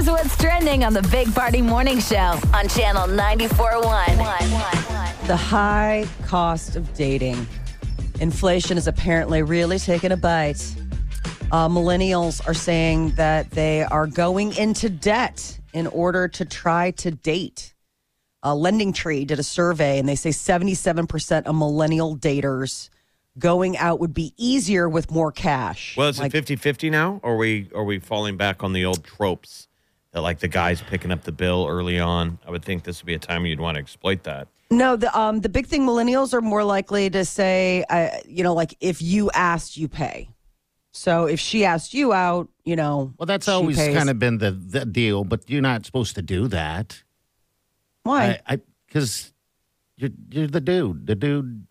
Here's what's trending on the Big Party Morning Show on Channel 94.1. The high cost of dating. Inflation is apparently really taking a bite. Uh, millennials are saying that they are going into debt in order to try to date. Uh, LendingTree did a survey and they say 77% of millennial daters going out would be easier with more cash. Well, is Like- it 50 50 now? Or are we, are we falling back on the old tropes that like the guys picking up the bill early on? I would think this would be a time you'd want to exploit that. No, the um the big thing millennials are more likely to say, uh, you know, like if you asked, you pay. So if she asked you out, you know, Well, that's she always pays. kind of been the, the deal, but you're not supposed to do that. why. I because you're you're the dude. The dude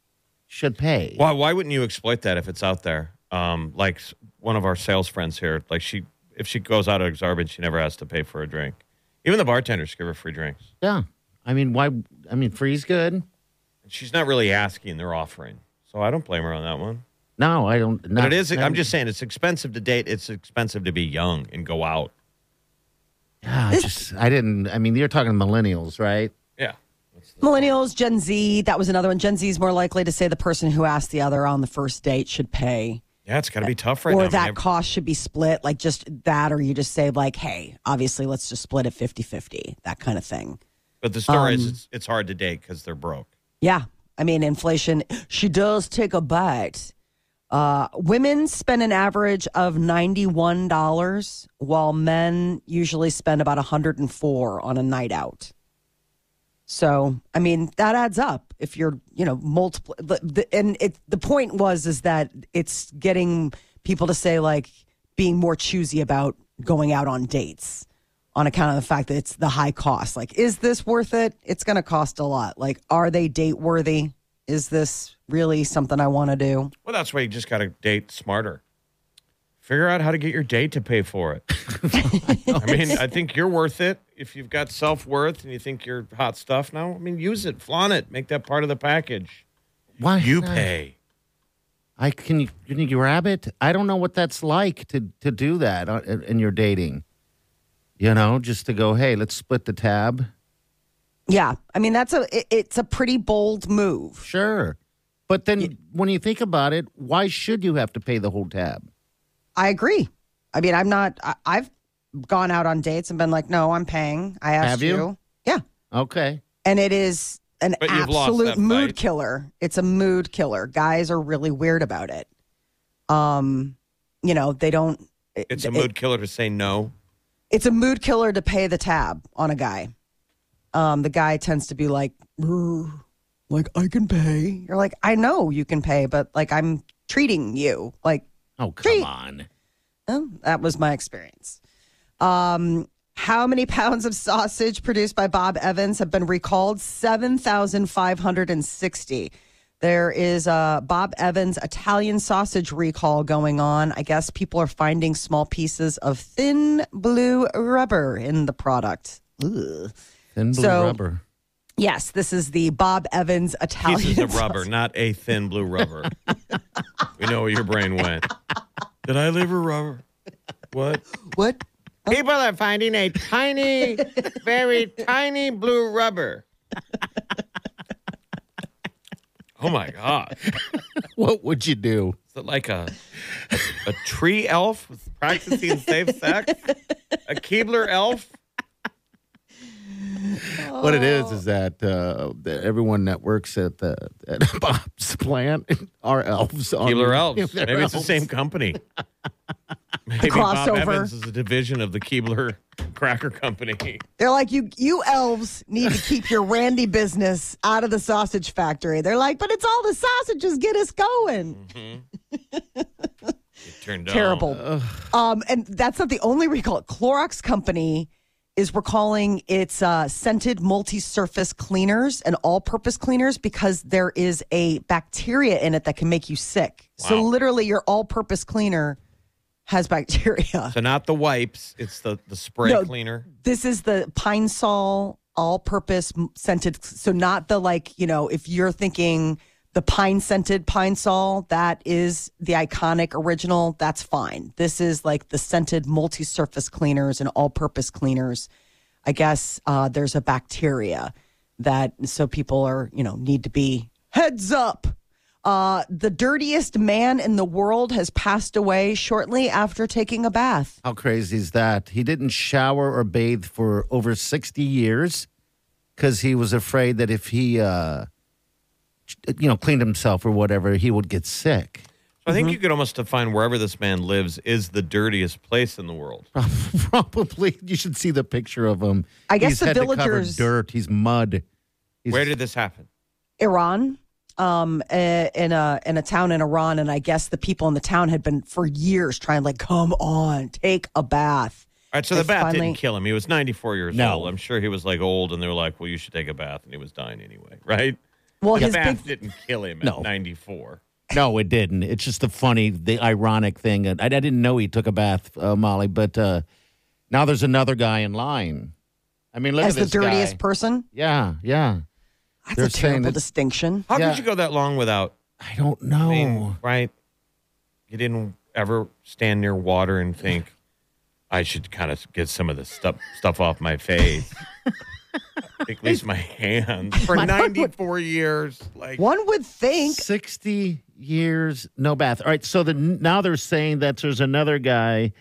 should pay. Why, why wouldn't you exploit that if it's out there? Um, like one of our sales friends here, like she, if she goes out at Exarban, she never has to pay for a drink. Even the bartenders give her free drinks. Yeah, I mean, why? I mean, free's good. She's not really asking; they're offering. So I don't blame her on that one. No, I don't. But it is. I I'm just saying, it's expensive to date. It's expensive to be young and go out. Yeah, I just I didn't. I mean, you're talking millennials, right? Yeah. Millennials, Gen Z, that was another one. Gen Z is more likely to say the person who asked the other on the first date should pay. Yeah, it's got to be tough right or now. I mean, that cost should be split, like just that, or you just say, like, hey, obviously, let's just split it 50 50, that kind of thing. but the story is, um, it's, it's hard to date because they're broke. Yeah. I mean, inflation, she does take a bite. Uh, women spend an average of $91, while men usually spend about 104 on a night out. So, I mean, that adds up if you're, you know, multiple. The, the, and it, the point was, is that it's getting people to say, like, being more choosy about going out on dates on account of the fact that it's the high cost. Like, is this worth it? It's going to cost a lot. Like, are they date worthy? Is this really something I want to do? Well, that's why you just got to date smarter. Figure out how to get your date to pay for it. I mean, I think you're worth it if you've got self worth and you think you're hot stuff now. I mean, use it, flaunt it, make that part of the package. Why You not? pay. I can you can you grab it? I don't know what that's like to to do that uh, in your dating. You know, just to go, hey, let's split the tab. Yeah, I mean that's a it, it's a pretty bold move. Sure, but then when you think about it, why should you have to pay the whole tab? I agree. I mean, I'm not. I, I've gone out on dates and been like, no, I'm paying. I asked Have you? Yeah, Okay, and it is an But you've lost absolute that mood fight. killer. It's a mood killer. Guys are really weird about it. Um, you know, they don't. it- It's a it- mood killer to say no. it's a mood killer to pay the tab on a guy. Um, the guy tends to be like, "Brr, like I can pay. You're like, I know you can pay, but like I'm treating you like oh come on. Oh, that was my experience. Um, how many pounds of sausage produced by Bob Evans have been recalled? 7,560. There is a Bob Evans Italian sausage recall going on. I guess people are finding small pieces of thin blue rubber in the product. Ugh. Thin blue So- rubber. Yes, this is the Bob Evans Italian Pieces of rubber, not a thin blue rubber. we know where your brain went. Did I leave a rubber? What? What? Oh. People are finding a tiny, very tiny blue rubber. Oh my God. What would you do? Is it like a, a, a tree elf with practicing safe sex? A Keebler elf? What it is is that uh, everyone that works at the at Bob's plant are elves. on- Keebler elves. They're Maybe it's the same company. Maybe Bob crossover. Evans is a division of the Keebler Cracker Company. They're like, you you elves need to keep your Randy business out of the sausage factory. They're like, but it's all the sausages get us going. Turned on. Terrible. Um, and that's not the only recall. Clorox Company is we're calling it's uh, scented multi-surface cleaners and all-purpose cleaners because there is a bacteria in it that can make you sick. So literally, your all-purpose cleaner has bacteria. So not the wipes, it's the the spray No. cleaner. This is the Pine Sol all-purpose scented. So not the like you know if you're thinking the pine scented Pine Sol, that is the iconic original. That's fine. This is like the scented multi-surface cleaners and all-purpose cleaners. I guess uh, there's a bacteria that so people are you know need to be heads up. Uh, the dirtiest man in the world has passed away shortly after taking a bath. How crazy is that? He didn't shower or bathe for over 60 years because he was afraid that if he, uh, you know, cleaned himself or whatever, he would get sick. So I think you could almost define wherever this man lives is the dirtiest place in the world. Probably. You should see the picture of him. I guess He's the head to cover villagers- dirt. He's mud. He's, Where did this happen? Iran, um, eh, in a in a town in Iran, and I guess the people in the town had been for years trying like, come on, take a bath. All right, so They the bath finally- didn't kill him. He was 94 years No. old. I'm sure he was like old, and they were like, "Well, you should take a bath," and he was dying anyway, right? Well, the his bath big didn't kill him at No. 94. No, it didn't. It's just the funny, the ironic thing. I, I didn't know he took a bath, uh, Molly, but uh, now there's another guy in line. I mean, look as at the dirtiest guy. person. Yeah, yeah. That's They're a terrible that- distinction. How Yeah. could you go that long without? I don't know. I mean, right? You didn't ever stand near water and think, "I should kind of get some of this stuff stuff off my face." at least my hands for 94 years. Like, One would think 60 years, no bath. All right, so the, now they're saying that there's another guy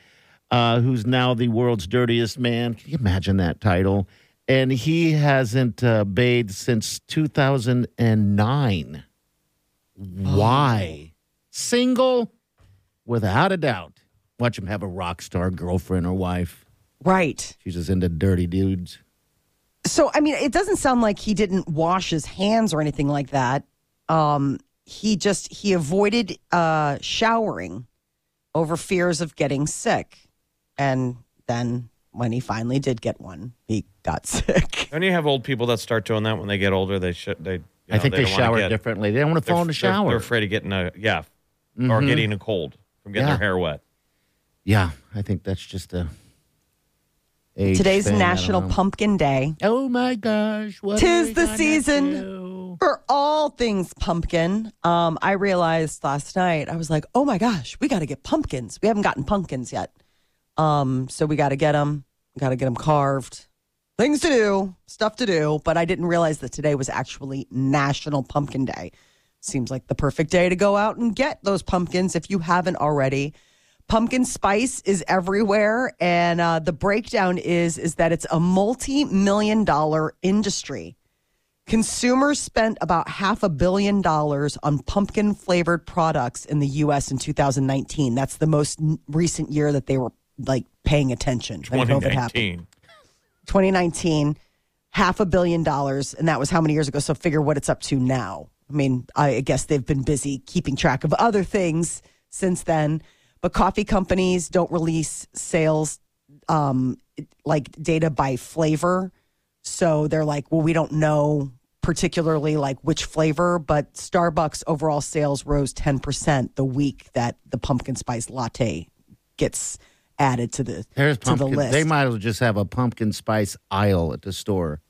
uh, who's now the world's dirtiest man. Can you imagine that title? And he hasn't uh, bathed since 2009. Why? Single? Without a doubt. Watch him have a rock star girlfriend or wife. right. She's just into dirty dudes. So I mean, it doesn't sound like he didn't wash his hands or anything like that. Um, he just he avoided uh, showering over fears of getting sick, and then when he finally did get one, he got sick. don't you have old people that start doing that when they get older? They should. They. you I think they, don't shower get- differently. They don't want to they're- fall in the they're- shower. They're, afraid of getting a yeah, or getting a cold from getting Yeah. their hair wet. Yeah, I think that's just a. Today's thing. National. Pumpkin Day. Oh my gosh! What Tis the season. For all things pumpkin, um, I realized last night, I was like, oh my gosh, we got to get pumpkins. We haven't gotten pumpkins yet. Um, so we got to get them, We got to get them carved. Things to do, stuff to do. But I didn't realize that today was actually National Pumpkin Day. Seems like the perfect day to go out and get those pumpkins if you haven't already. Pumpkin spice is everywhere, and uh, the breakdown is is that it's a multi-million dollar industry. Consumers spent about half a billion dollars on pumpkin flavored products in the U.S. in 2019. That's the most n- recent year that they were like paying attention. when COVID happened. 2019. 2019, half a billion dollars, and that was how many years ago? So figure what it's up to now. I mean, I guess they've been busy keeping track of other things since then. But coffee companies don't release sales um, like data by flavor. So they're like, well, we don't know particularly like which flavor, but Starbucks overall sales rose 10% the week that the pumpkin spice latte gets added to the There's to the list. They might as well just have a pumpkin spice aisle at the store.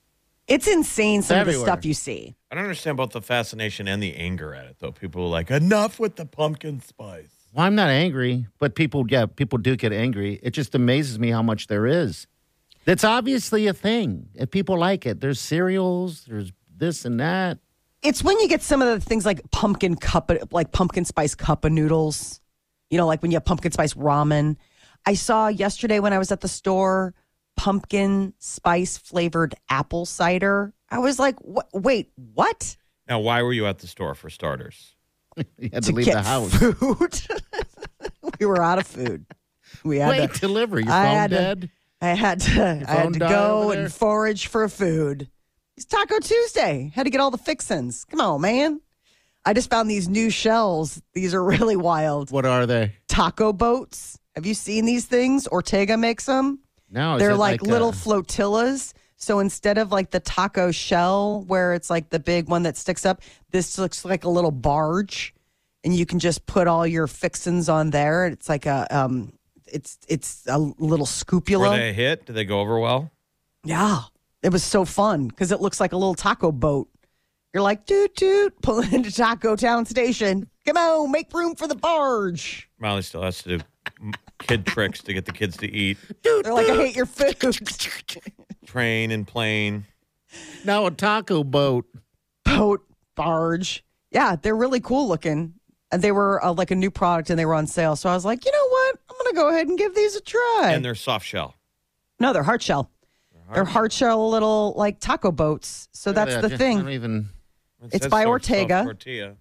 It's insane some of the stuff you see. I don't understand both the fascination and the anger at it, though. People are like, enough with the pumpkin spice. Well, I'm not angry, but people, yeah, people do get angry. It just amazes me how much there is. That's obviously a thing. If people like it, there's cereals, there's this and that. It's when you get some of the things like pumpkin cup, like pumpkin spice cup of noodles. You know, like when you have pumpkin spice ramen. I saw yesterday when I was at the store pumpkin spice flavored apple cider. I was like, wait, what? Now, why were you at the store for starters? You had to, leave the house. food. we were out of food. We had Wait, to, deliver. Your I phone had to- I had to I had to go and forage for food. It's Taco Tuesday. Had to get all the fixins. Come on, man. I just found these new shells. These are really wild. What are they? Taco boats. Have you seen these things? Ortega makes them. No, They're like, like little a- flotillas. So instead of like the taco shell where it's like the big one that sticks up, this looks like a little barge, and you can just put all your fixins on there. It's like a um, it's it's a little scoopula. Were they a hit? Did they go over well? Yeah, it was so fun because it looks like a little taco boat. You're like toot toot, pulling into Taco Town Station. Come on, make room for the barge. Molly still has to do kid tricks to get the kids to eat. They're like, I hate your food. Train and plane. now a taco boat. boat, barge. Yeah, they're really cool looking. And they were uh, like a new product and they were on sale. So I was like, you know what? I'm going to go ahead and give these a try. And they're soft shell. no, they're hard shell. They're hard shell little like taco boats. So that's Yeah, the I don't thing. even. It It's by soft- soft Ortega. tortilla.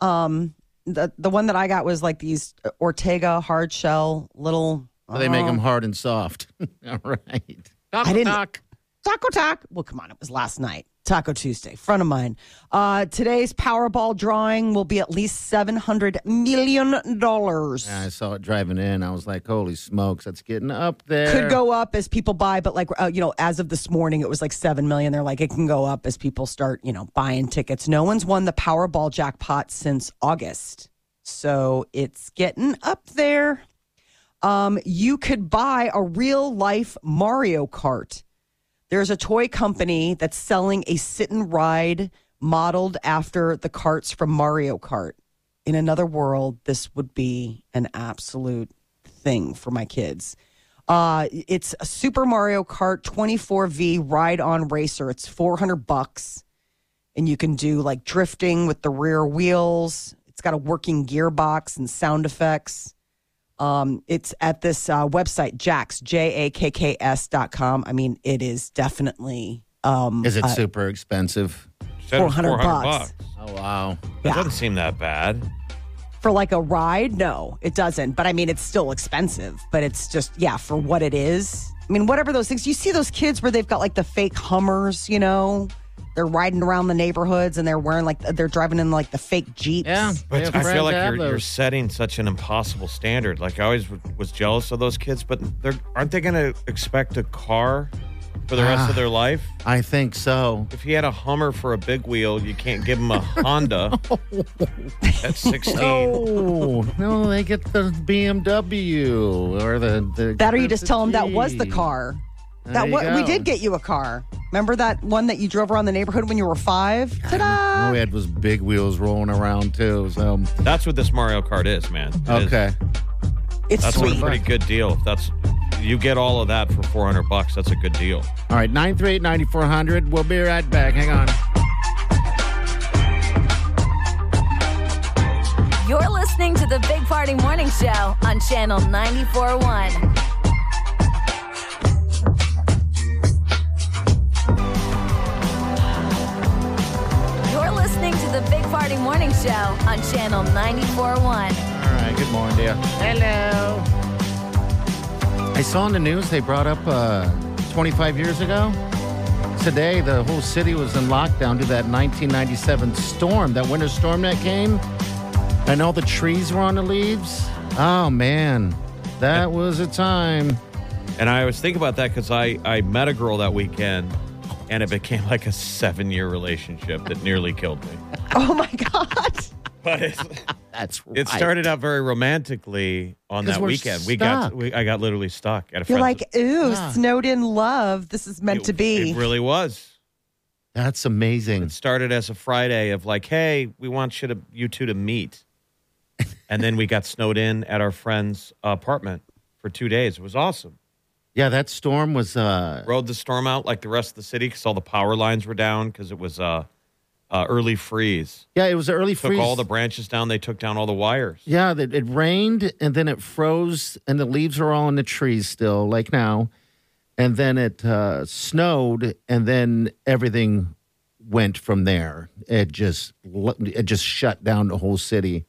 Um, the the one that I got was like these uh, Ortega hard shell little. They make Oh. them hard and soft. All right. Taco I didn't- talk. Taco Talk. Well, come on, it was last night. Taco Tuesday, friend of mine. Uh, today's Powerball drawing will be at least seven hundred million dollars. Yeah, I saw it driving in. I was like, holy smokes, that's getting up there. could go up as people buy, but like uh, you know, as of this morning, it was like seven million. They're like it can go up as people start you know buying tickets. No one's won the Powerball jackpot since August, so it's getting up there. Um, you could buy a real life Mario Kart. There's a toy company that's selling a sit and ride modeled after the carts from Mario Kart. In another world, this would be an absolute thing for my kids. Uh, it's a Super Mario Kart 24V ride on racer. It's 400 bucks. And you can do like drifting with the rear wheels. It's got a working gearbox and sound effects. Um, it's at this uh, website, Jakks, J A K K S dot com. I mean, it is definitely. Um, Is it uh, super expensive? Said it was 400 400 bucks. Oh, wow. That Yeah. doesn't seem that bad. for like a ride? No, it doesn't. But I mean, it's still expensive. But it's just yeah, for what it is. I mean, whatever those things. You see those kids where they've got like the fake Hummers, you know. They're riding around the neighborhoods and they're wearing like they're driving in like the fake Jeeps. Yeah. But I feel like you're, you're setting such an impossible standard. Like I always w- was jealous of those kids, but they're aren't they going to expect a car for the rest Ah. of their life? I think so. If he had a Hummer for a big wheel, you can't give him a Honda at 16. Oh, no, they get the BMW or the. the That or you just tell them that was the car. There That you what we did get you a car. Remember that one that you drove around the neighborhood when you were five? Ta-da! All we had was big wheels rolling around too. So That's what this Mario Kart is, man. It is- okay, It's That's sweet. a pretty good deal. If that's you get all of that for 400 bucks, that's a good deal. all right, nine three eight ninety four hundred. We'll be right back. Hang on. You're listening to the Big Party Morning Show on Channel 94.1. the Big Party Morning Show on Channel 94.1. All right, good morning, dear. Hello. I saw in the news they brought up uh, 25 years ago. Today, the whole city was in lockdown due to that 1997 storm, that winter storm that came. And all the trees were on the leaves. Oh, man. That was a time. And I was thinking about that because I, I met a girl that weekend and it became like a seven year relationship that nearly killed me. Oh my god! But it, That's right. it started out very romantically on 'Cause that we're weekend. We got stuck. we, I got literally stuck at a You're friend's. like, ooh, Ah. snowed in love. This is meant it, to be. It really was. That's amazing. It started as a Friday of like, hey, we want you to you two to meet, and then we got snowed in at our friend's apartment for two days. It was awesome. Yeah, that storm was. uh Rode the storm out like the rest of the city because all the power lines were down because it was uh, uh, early freeze. Yeah, it was an early Took freeze. all the branches down. They took down all the wires. Yeah, it, it rained and then it froze, and the leaves are all in the trees still, like now. And then it uh, snowed, and then everything went from there. It just it just shut down the whole city.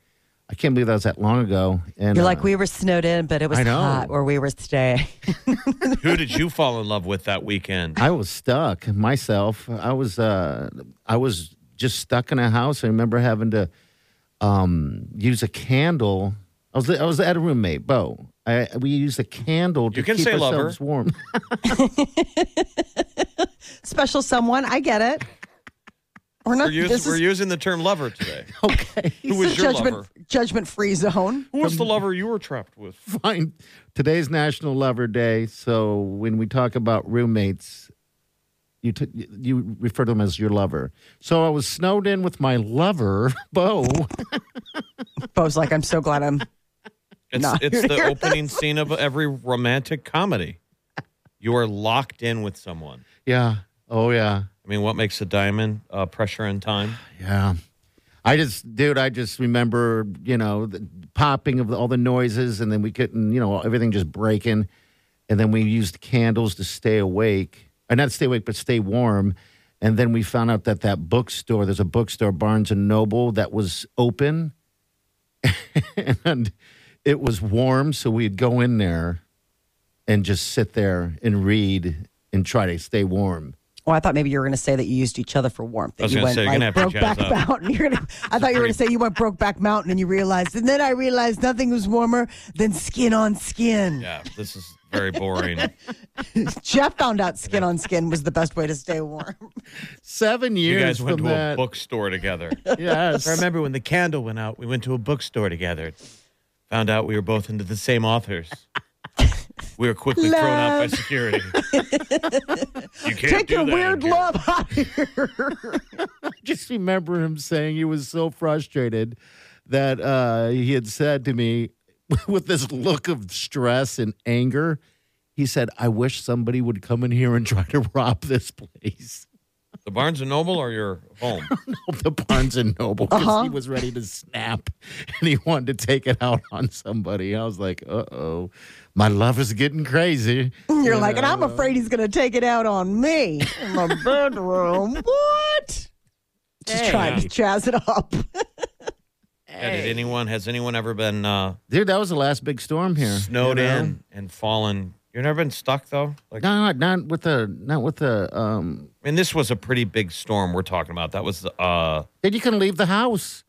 I can't believe that was that long ago. And You're uh, like, we were snowed in, but it was I hot where we were staying. Who did you fall in love with that weekend? I was stuck myself. I was uh, I was just stuck in a house. I remember having to um, use a candle. I was I was at a roommate, Bo. I, we used a candle to You can keep say lover. ourselves warm. Special someone. I get it. We're not. We're, use, this we're is using the term lover today. okay, Who was your judgment lover? judgment free zone. Who was the lover you were trapped with? fine. Today's National Lover Day, so when we talk about roommates, you t- you refer to them as your lover. So I was snowed in with my lover, Bo. Bo's like, I'm so glad I'm. It's, Not it's here to the hear opening scene of every romantic comedy. You are locked in with someone. yeah. Oh yeah. I mean, what makes a diamond? Uh, pressure and time. Yeah. I just, dude, I just remember, you know, the popping of all the noises, and then we couldn't, you know, everything just breaking. And then we used candles to stay awake. Or not stay awake, but stay warm. And then we found out that that bookstore, there's a bookstore, Barnes and Noble, that was open. and it was warm. So we'd go in there and just sit there and read and try to stay warm. Well, I thought maybe you were going to say that you used each other for warmth. That I was you gonna went say, you're like gonna have to Brokeback up. Mountain. You're gonna, I thought you were going to say you went Brokeback Mountain and you realized, and then I realized nothing was warmer than skin on skin. Yeah, this is very boring. Jeff found out skin on skin was the best way to stay warm. Seven years. you years guys went from to that. a bookstore together. Yes. I remember when the candle went out, we went to a bookstore together. Found out we were both into the same authors. We were quickly thrown out by security. you can't Take do your that weird here. love out of here. just remember him saying he was so frustrated that uh, he had said to me with this look of stress and anger, he said, I wish somebody would come in here and try to rob this place. The Barnes and Noble or your home? the Barnes and Noble because Uh-huh. he was ready to snap and he wanted to take it out on somebody. I was like, uh oh, my love is getting crazy. You're like, and I'm afraid he's going to take it out on me in my bedroom. what? Just trying to jazz it up. Yeah, did anyone has anyone ever been uh, Dude, that was the last big storm here. snowed you know? in and fallen? You've never been stuck though. Like, No, not, not with the not with the um I mean, this was a pretty big storm we're talking about. That was uh, Then you can leave the house.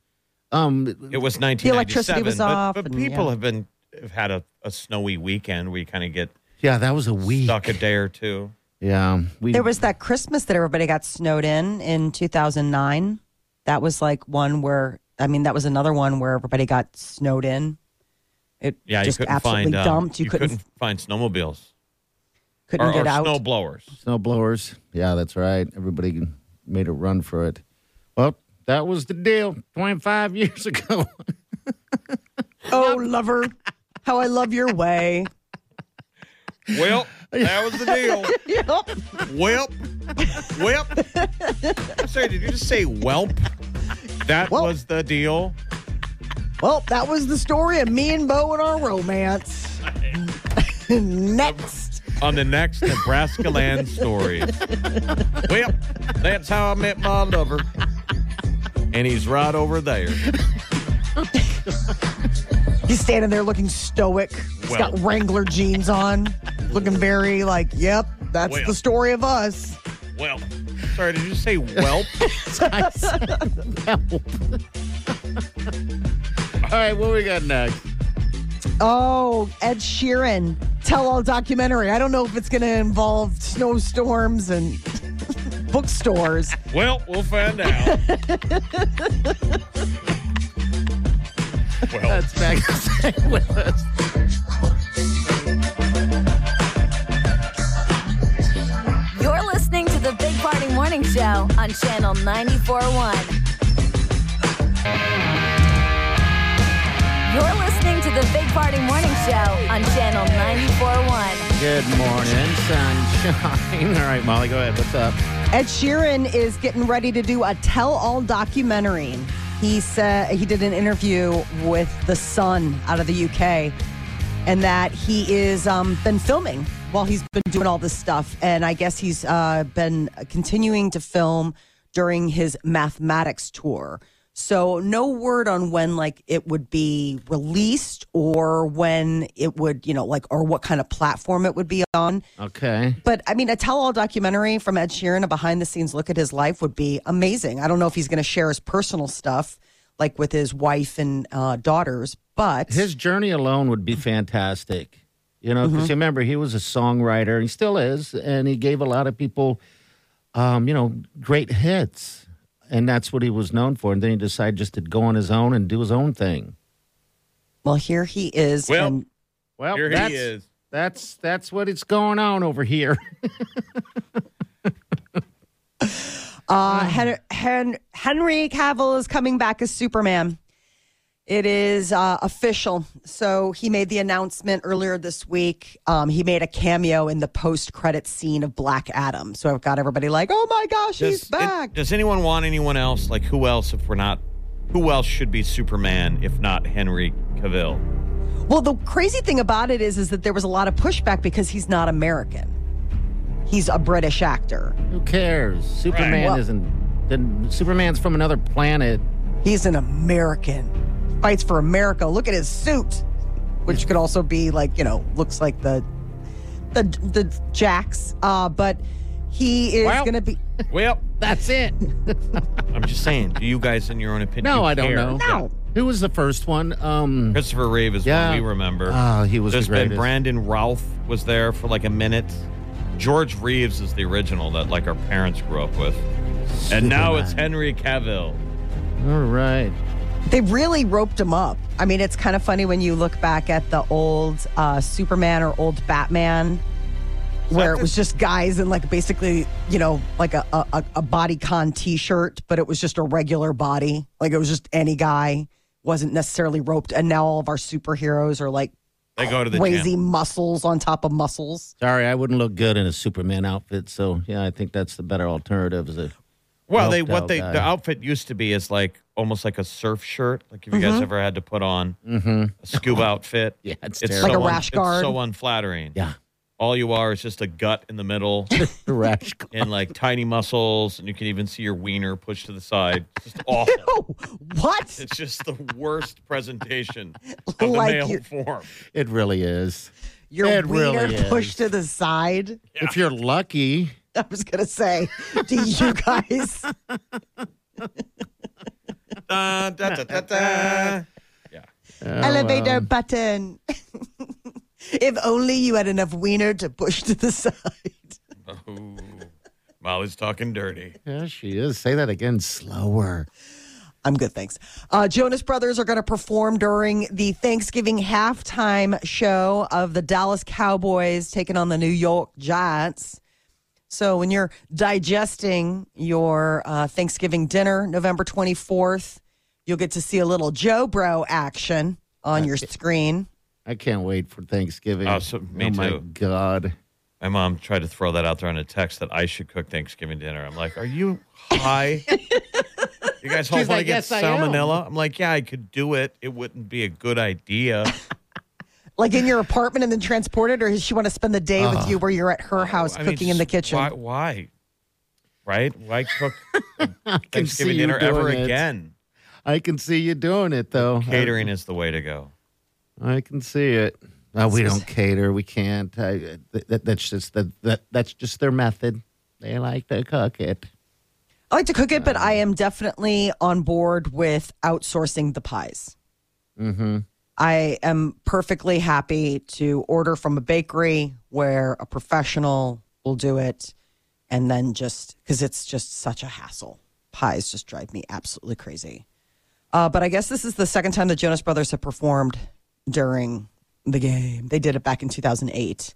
Um, it was 1997. electricity was but, off but and, people yeah. have been have had a, a snowy weekend where you kind of get yeah, that was a week. stuck a day or two. Yeah, we There was that Christmas that everybody got snowed in in 2009. That was like one where, I mean, that was another one where everybody got snowed in. It Yeah, just you couldn't absolutely find uh, dumped. You, couldn't, find snowmobiles couldn't or, get or out. snow blowers. snow blowers. Yeah, that's right. Everybody made a run for it. Well, that was the deal. Twenty five years ago. Oh, lover, how I love your way. Well, that was the deal. Welp. Welp. I'm sorry, did you just say whelp? That Welp. was the deal. Well, that was the story of me and Bo and our romance. Next. On the next Nebraska land story. Well, that's how I met my lover. And he's right over there. He's standing there looking stoic. He's got Wrangler jeans on, looking very like, yep, that's Well. the story of us. Well, sorry, did you say whelp? I said help. All right, what we got next? Oh, Ed Sheeran, tell all documentary. I don't know if it's going to involve snowstorms and bookstores. Well, we'll find out. well, That's back Stay with us. You're listening to the Big Party Morning Show on Channel 94.1. You're listening to the Big Party Morning Show on Channel 94.1. Good morning, sunshine. All right, Molly, go ahead. What's up? Ed Sheeran is getting ready to do a tell all documentary. He said he did an interview with The Sun out of the UK and that he is um, been filming while he's been doing all this stuff. And I guess he's uh, been continuing to film during his mathematics tour. So no word on when like it would be released or when it would, you know, like or what kind of platform it would be on. Okay. But I mean, a tell all documentary from Ed Sheeran, a behind the scenes look at his life would be amazing. I don't know if he's going to share his personal stuff like with his wife and uh, daughters. But His journey alone would be fantastic. You know, because you remember, he was a songwriter, he still is, and he gave a lot of people, um, you know, great hits. And that's what he was known for. And then he decided just to go on his own and do his own thing. well, here he is. Well, and Well, Here that's, he is. That's that's what it's going on over here. Uh, Hen- Hen- Henry Cavill is coming back as Superman. It is uh, official. So he made the announcement earlier this week. Um, he made a cameo in the post-credit scene of Black Adam. So I've got everybody like, "Oh my gosh, he's Does, it- back!" does anyone want anyone else? Like who else? If we're not, who else should be Superman if not Henry Cavill? well, the crazy thing about it is, is that there was a lot of pushback because he's not American. He's a British actor. Who cares? Superman Well- isn't. Then Superman's from another planet. He's an American. Fights for America. Look at his suit, which could also be like you know looks like the the the Jacks. Uh, but he is Well- going to be. Well, That's it. I'm just saying. Do you guys, in your own opinion? No, I don't care? know. No. Who was the first one? Um, Christopher Reeve is Yeah. one we remember. oh, he was There's the been. Brandon Routh was there for like a minute. George Reeves is the original that like our parents grew up with. And now it's Henry Cavill. All right. They really roped him up. I mean, it's kind of funny when you look back at the old uh, Superman or old Batman, where it was just guys in like basically, you know, like a, a, a bodycon T-shirt, but it was just a regular body. Like it was just any guy, wasn't necessarily roped. And now all of our superheroes are like They go to the crazy gym. muscles on top of muscles. Sorry, I wouldn't look good in a Superman outfit. So yeah, I think that's the better alternative. Is a Well, they what they guy. the outfit used to be is like almost like a surf shirt. Like if you guys mm-hmm. ever had to put on mm-hmm. a scuba outfit, Yeah, it's it's terrible. Like a so un- rash guard. It's so unflattering. yeah, All you are is just a gut in the middle the rash. and like tiny muscles, and you can even see your wiener pushed to the side. It's just awful. Oh, what? It's just the worst presentation of the Like male you- form. It really is. Your It wiener really is. pushed to the side. If you're lucky, I was gonna say, do you guys? Da, da, da, da, da. elevator button. if only you had enough wiener to push to the side. Ooh, Molly's talking dirty. yeah, she is. Say that again, slower. I'm good, thanks. Uh, Jonas Brothers are going to perform during the Thanksgiving halftime show of the Dallas Cowboys taking on the New York Giants. So when you're digesting your uh, Thanksgiving dinner, November 24th, you'll get to see a little Joe Bro action on your screen. I can't wait for Thanksgiving. Oh, so- me oh my too. God. My mom tried to throw that out there on a text that I should cook Thanksgiving dinner. I'm like, are you high? you guys all She's like, to get "Yes, I salmonella? I'm like, yeah, I could do it. It wouldn't be a good idea. Like in your apartment and then transported, or does she want to spend the day with uh-huh. you where you're at her house I mean, cooking in the kitchen? Why? why? Right? Why cook can Thanksgiving see you dinner ever it. again? I can see you doing it though. Catering is the way to go. I can see it. No, we don't cater. We can't. I, that, that's just that, that. That's just their method. They like to cook it. I like to cook it, but I uh. am definitely on board with outsourcing the pies. Mm-hmm. I am perfectly happy to order from a bakery where a professional will do it and then just because it's just such a hassle. Pies just drive me absolutely crazy. Uh, but I guess this is the second time the Jonas Brothers have performed during the game. They did it back in 2008.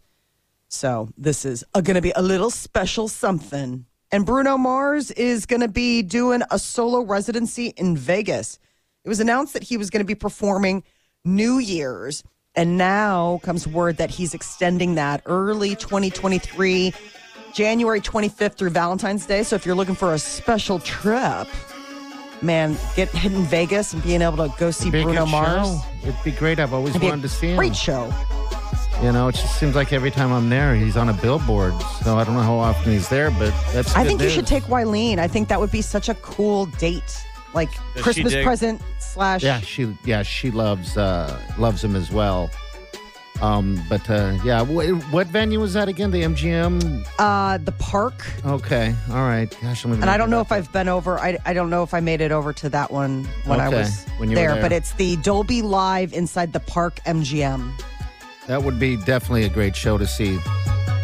So this is going to be a little special something. And Bruno Mars is going to be doing a solo residency in Vegas. It was announced that he was going to be performing New Year's. And now comes word that he's extending that early 2023, January 25th through Valentine's Day. So if you're looking for a special trip, man, get hit in Vegas and being able to go see Bruno Mars. show. It'd be great. I've always It'd be a wanted to see him. Great show. You know, it just seems like every time I'm there, he's on a billboard. So I don't know how often he's there, but that's. I think you should take Wileen. I think that would be such a cool date, like she Christmas dig- present slash. Yeah, she. Yeah, she loves uh loves him as well. Um, but uh, yeah, wh- what venue was that again? The MGM. Uh, the park. Okay, all right. Gosh, I'm And I don't know if I've been over. I, I don't know if I made it over to that one when I Okay, was when you were there, there. But it's the Dolby Live inside the Park MGM. That would be definitely a great show to see.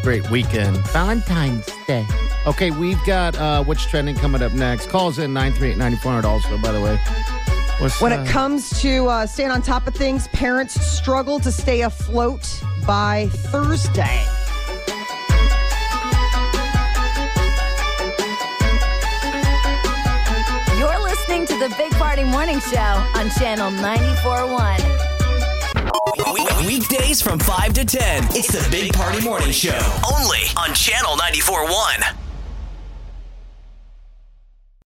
Great weekend. Valentine's Day. Okay, we've got uh, what's trending coming up next. Calls in 938-9400 also, by the way. What's, When uh, it comes to uh, staying on top of things, parents struggle to stay afloat by Thursday. You're listening to the Big Party Morning Show on Channel 94.1. We- Weekdays from 5 to 10. It's the Big Party Morning Show. Only on Channel 94.1.